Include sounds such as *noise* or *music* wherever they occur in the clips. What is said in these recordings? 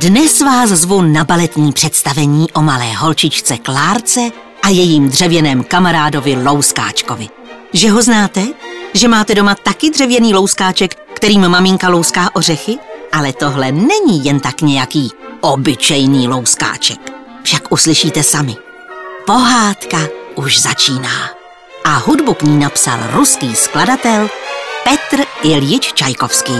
Dnes vás zvu na baletní představení o malé holčičce Klárce a jejím dřevěném kamarádovi Louskáčkovi. Že ho znáte? Že máte doma taky dřevěný louskáček, kterým maminka louská ořechy? Ale tohle není jen tak nějaký obyčejný louskáček. Však uslyšíte sami. Pohádka už začíná. A hudbu k ní napsal ruský skladatel Petr Iljič Čajkovský.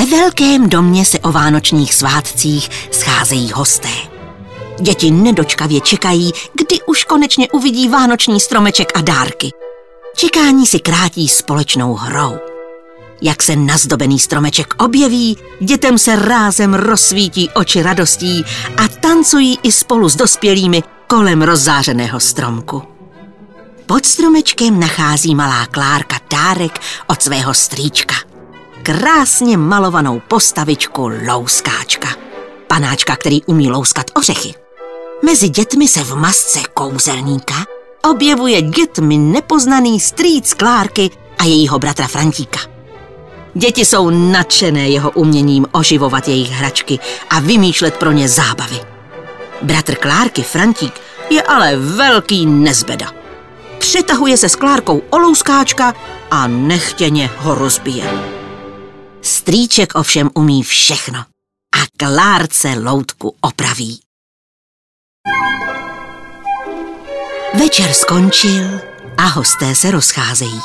Ve velkém domě se o vánočních svátcích scházejí hosté. Děti nedočkavě čekají, kdy už konečně uvidí vánoční stromeček a dárky. Čekání si krátí společnou hrou. Jak se nazdobený stromeček objeví, dětem se rázem rozsvítí oči radostí a tancují i spolu s dospělými kolem rozzářeného stromku. Pod stromečkem nachází malá Klárka dárek od svého strýčka – krásně malovanou postavičku louskáčka. Panáčka, který umí louskat ořechy. Mezi dětmi se v masce kouzelníka objevuje dětmi nepoznaný strýc Klárky a jejího bratra Frantíka. Děti jsou nadšené jeho uměním oživovat jejich hračky a vymýšlet pro ně zábavy. Bratr Klárky, Frantík, je ale velký nezbeda. Přetahuje se s Klárkou o louskáčka a nechtěně ho rozbije. Strýček ovšem umí všechno a Klárce loutku opraví. Večer skončil a hosté se rozcházejí.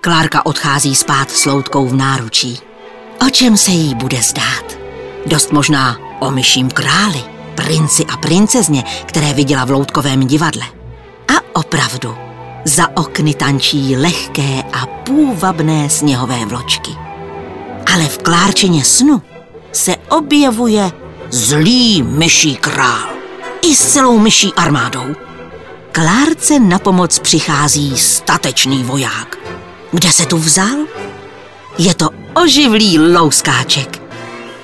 Klárka odchází spát s loutkou v náručí. O čem se jí bude zdát? Dost možná o myším králi, princi a princezně, které viděla v loutkovém divadle. A opravdu, za okny tančí lehké a půvabné sněhové vločky ale v Klárčině snu se objevuje zlý myší král. I s celou myší armádou. Klárce na pomoc přichází statečný voják. Kde se tu vzal? Je to oživlý louskáček.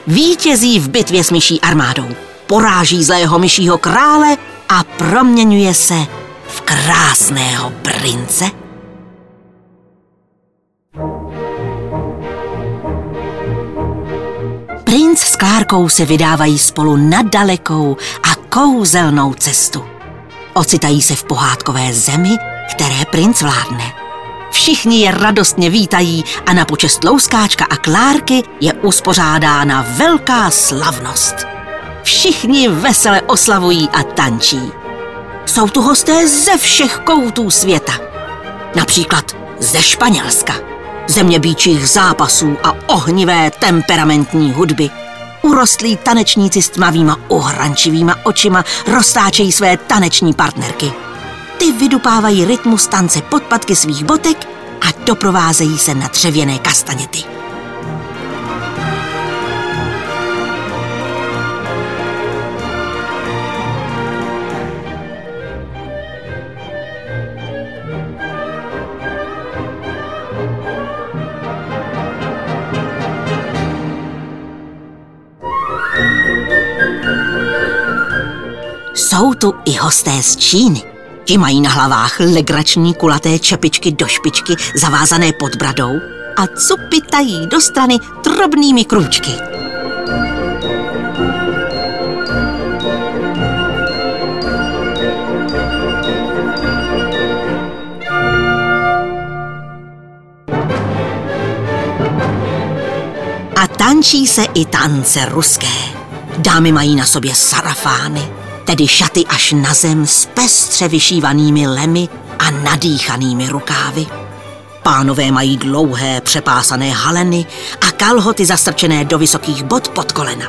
Vítězí v bitvě s myší armádou. Poráží zlého myšího krále a proměňuje se v krásného prince. Princ s Klárkou se vydávají spolu na dalekou a kouzelnou cestu. Ocitají se v pohádkové zemi, které princ vládne. Všichni je radostně vítají a na počest Louskáčka a Klárky je uspořádána velká slavnost. Všichni vesele oslavují a tančí. Jsou tu hosté ze všech koutů světa. Například ze Španělska země bíčích zápasů a ohnivé temperamentní hudby. Urostlí tanečníci s tmavýma uhrančivýma očima roztáčejí své taneční partnerky. Ty vydupávají rytmus tance podpatky svých botek a doprovázejí se na dřevěné kastaněty. Jsou tu i hosté z Číny. Ti mají na hlavách legrační kulaté čepičky do špičky zavázané pod bradou a cupitají do strany drobnými krůčky. A tančí se i tance ruské. Dámy mají na sobě sarafány, tedy šaty až na zem s pestře vyšívanými lemy a nadýchanými rukávy. Pánové mají dlouhé přepásané haleny a kalhoty zastrčené do vysokých bod pod kolena.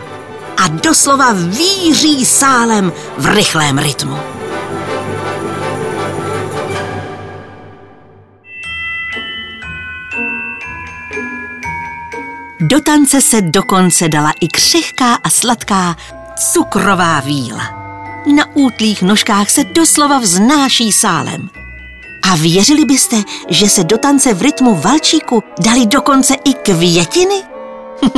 A doslova víří sálem v rychlém rytmu. Do tance se dokonce dala i křehká a sladká cukrová víla. Na útlých nožkách se doslova vznáší sálem. A věřili byste, že se do tance v rytmu valčíku dali dokonce i květiny?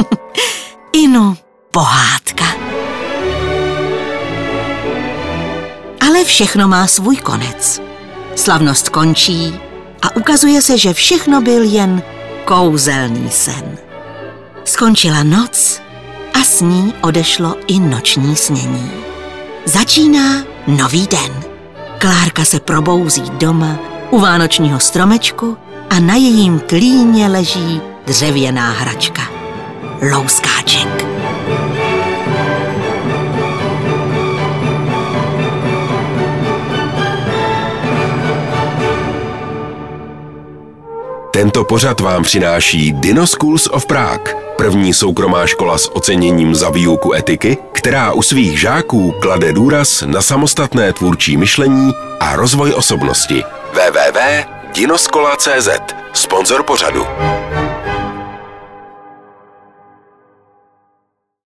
*laughs* Inu, pohádka. Ale všechno má svůj konec. Slavnost končí a ukazuje se, že všechno byl jen kouzelný sen. Skončila noc a s ní odešlo i noční snění. Začíná nový den. Klárka se probouzí doma u vánočního stromečku a na jejím klíně leží dřevěná hračka. Louskáček. Tento pořad vám přináší Dino Schools of Prague, první soukromá škola s oceněním za výuku etiky, která u svých žáků klade důraz na samostatné tvůrčí myšlení a rozvoj osobnosti. www.dinoskola.cz Sponzor pořadu.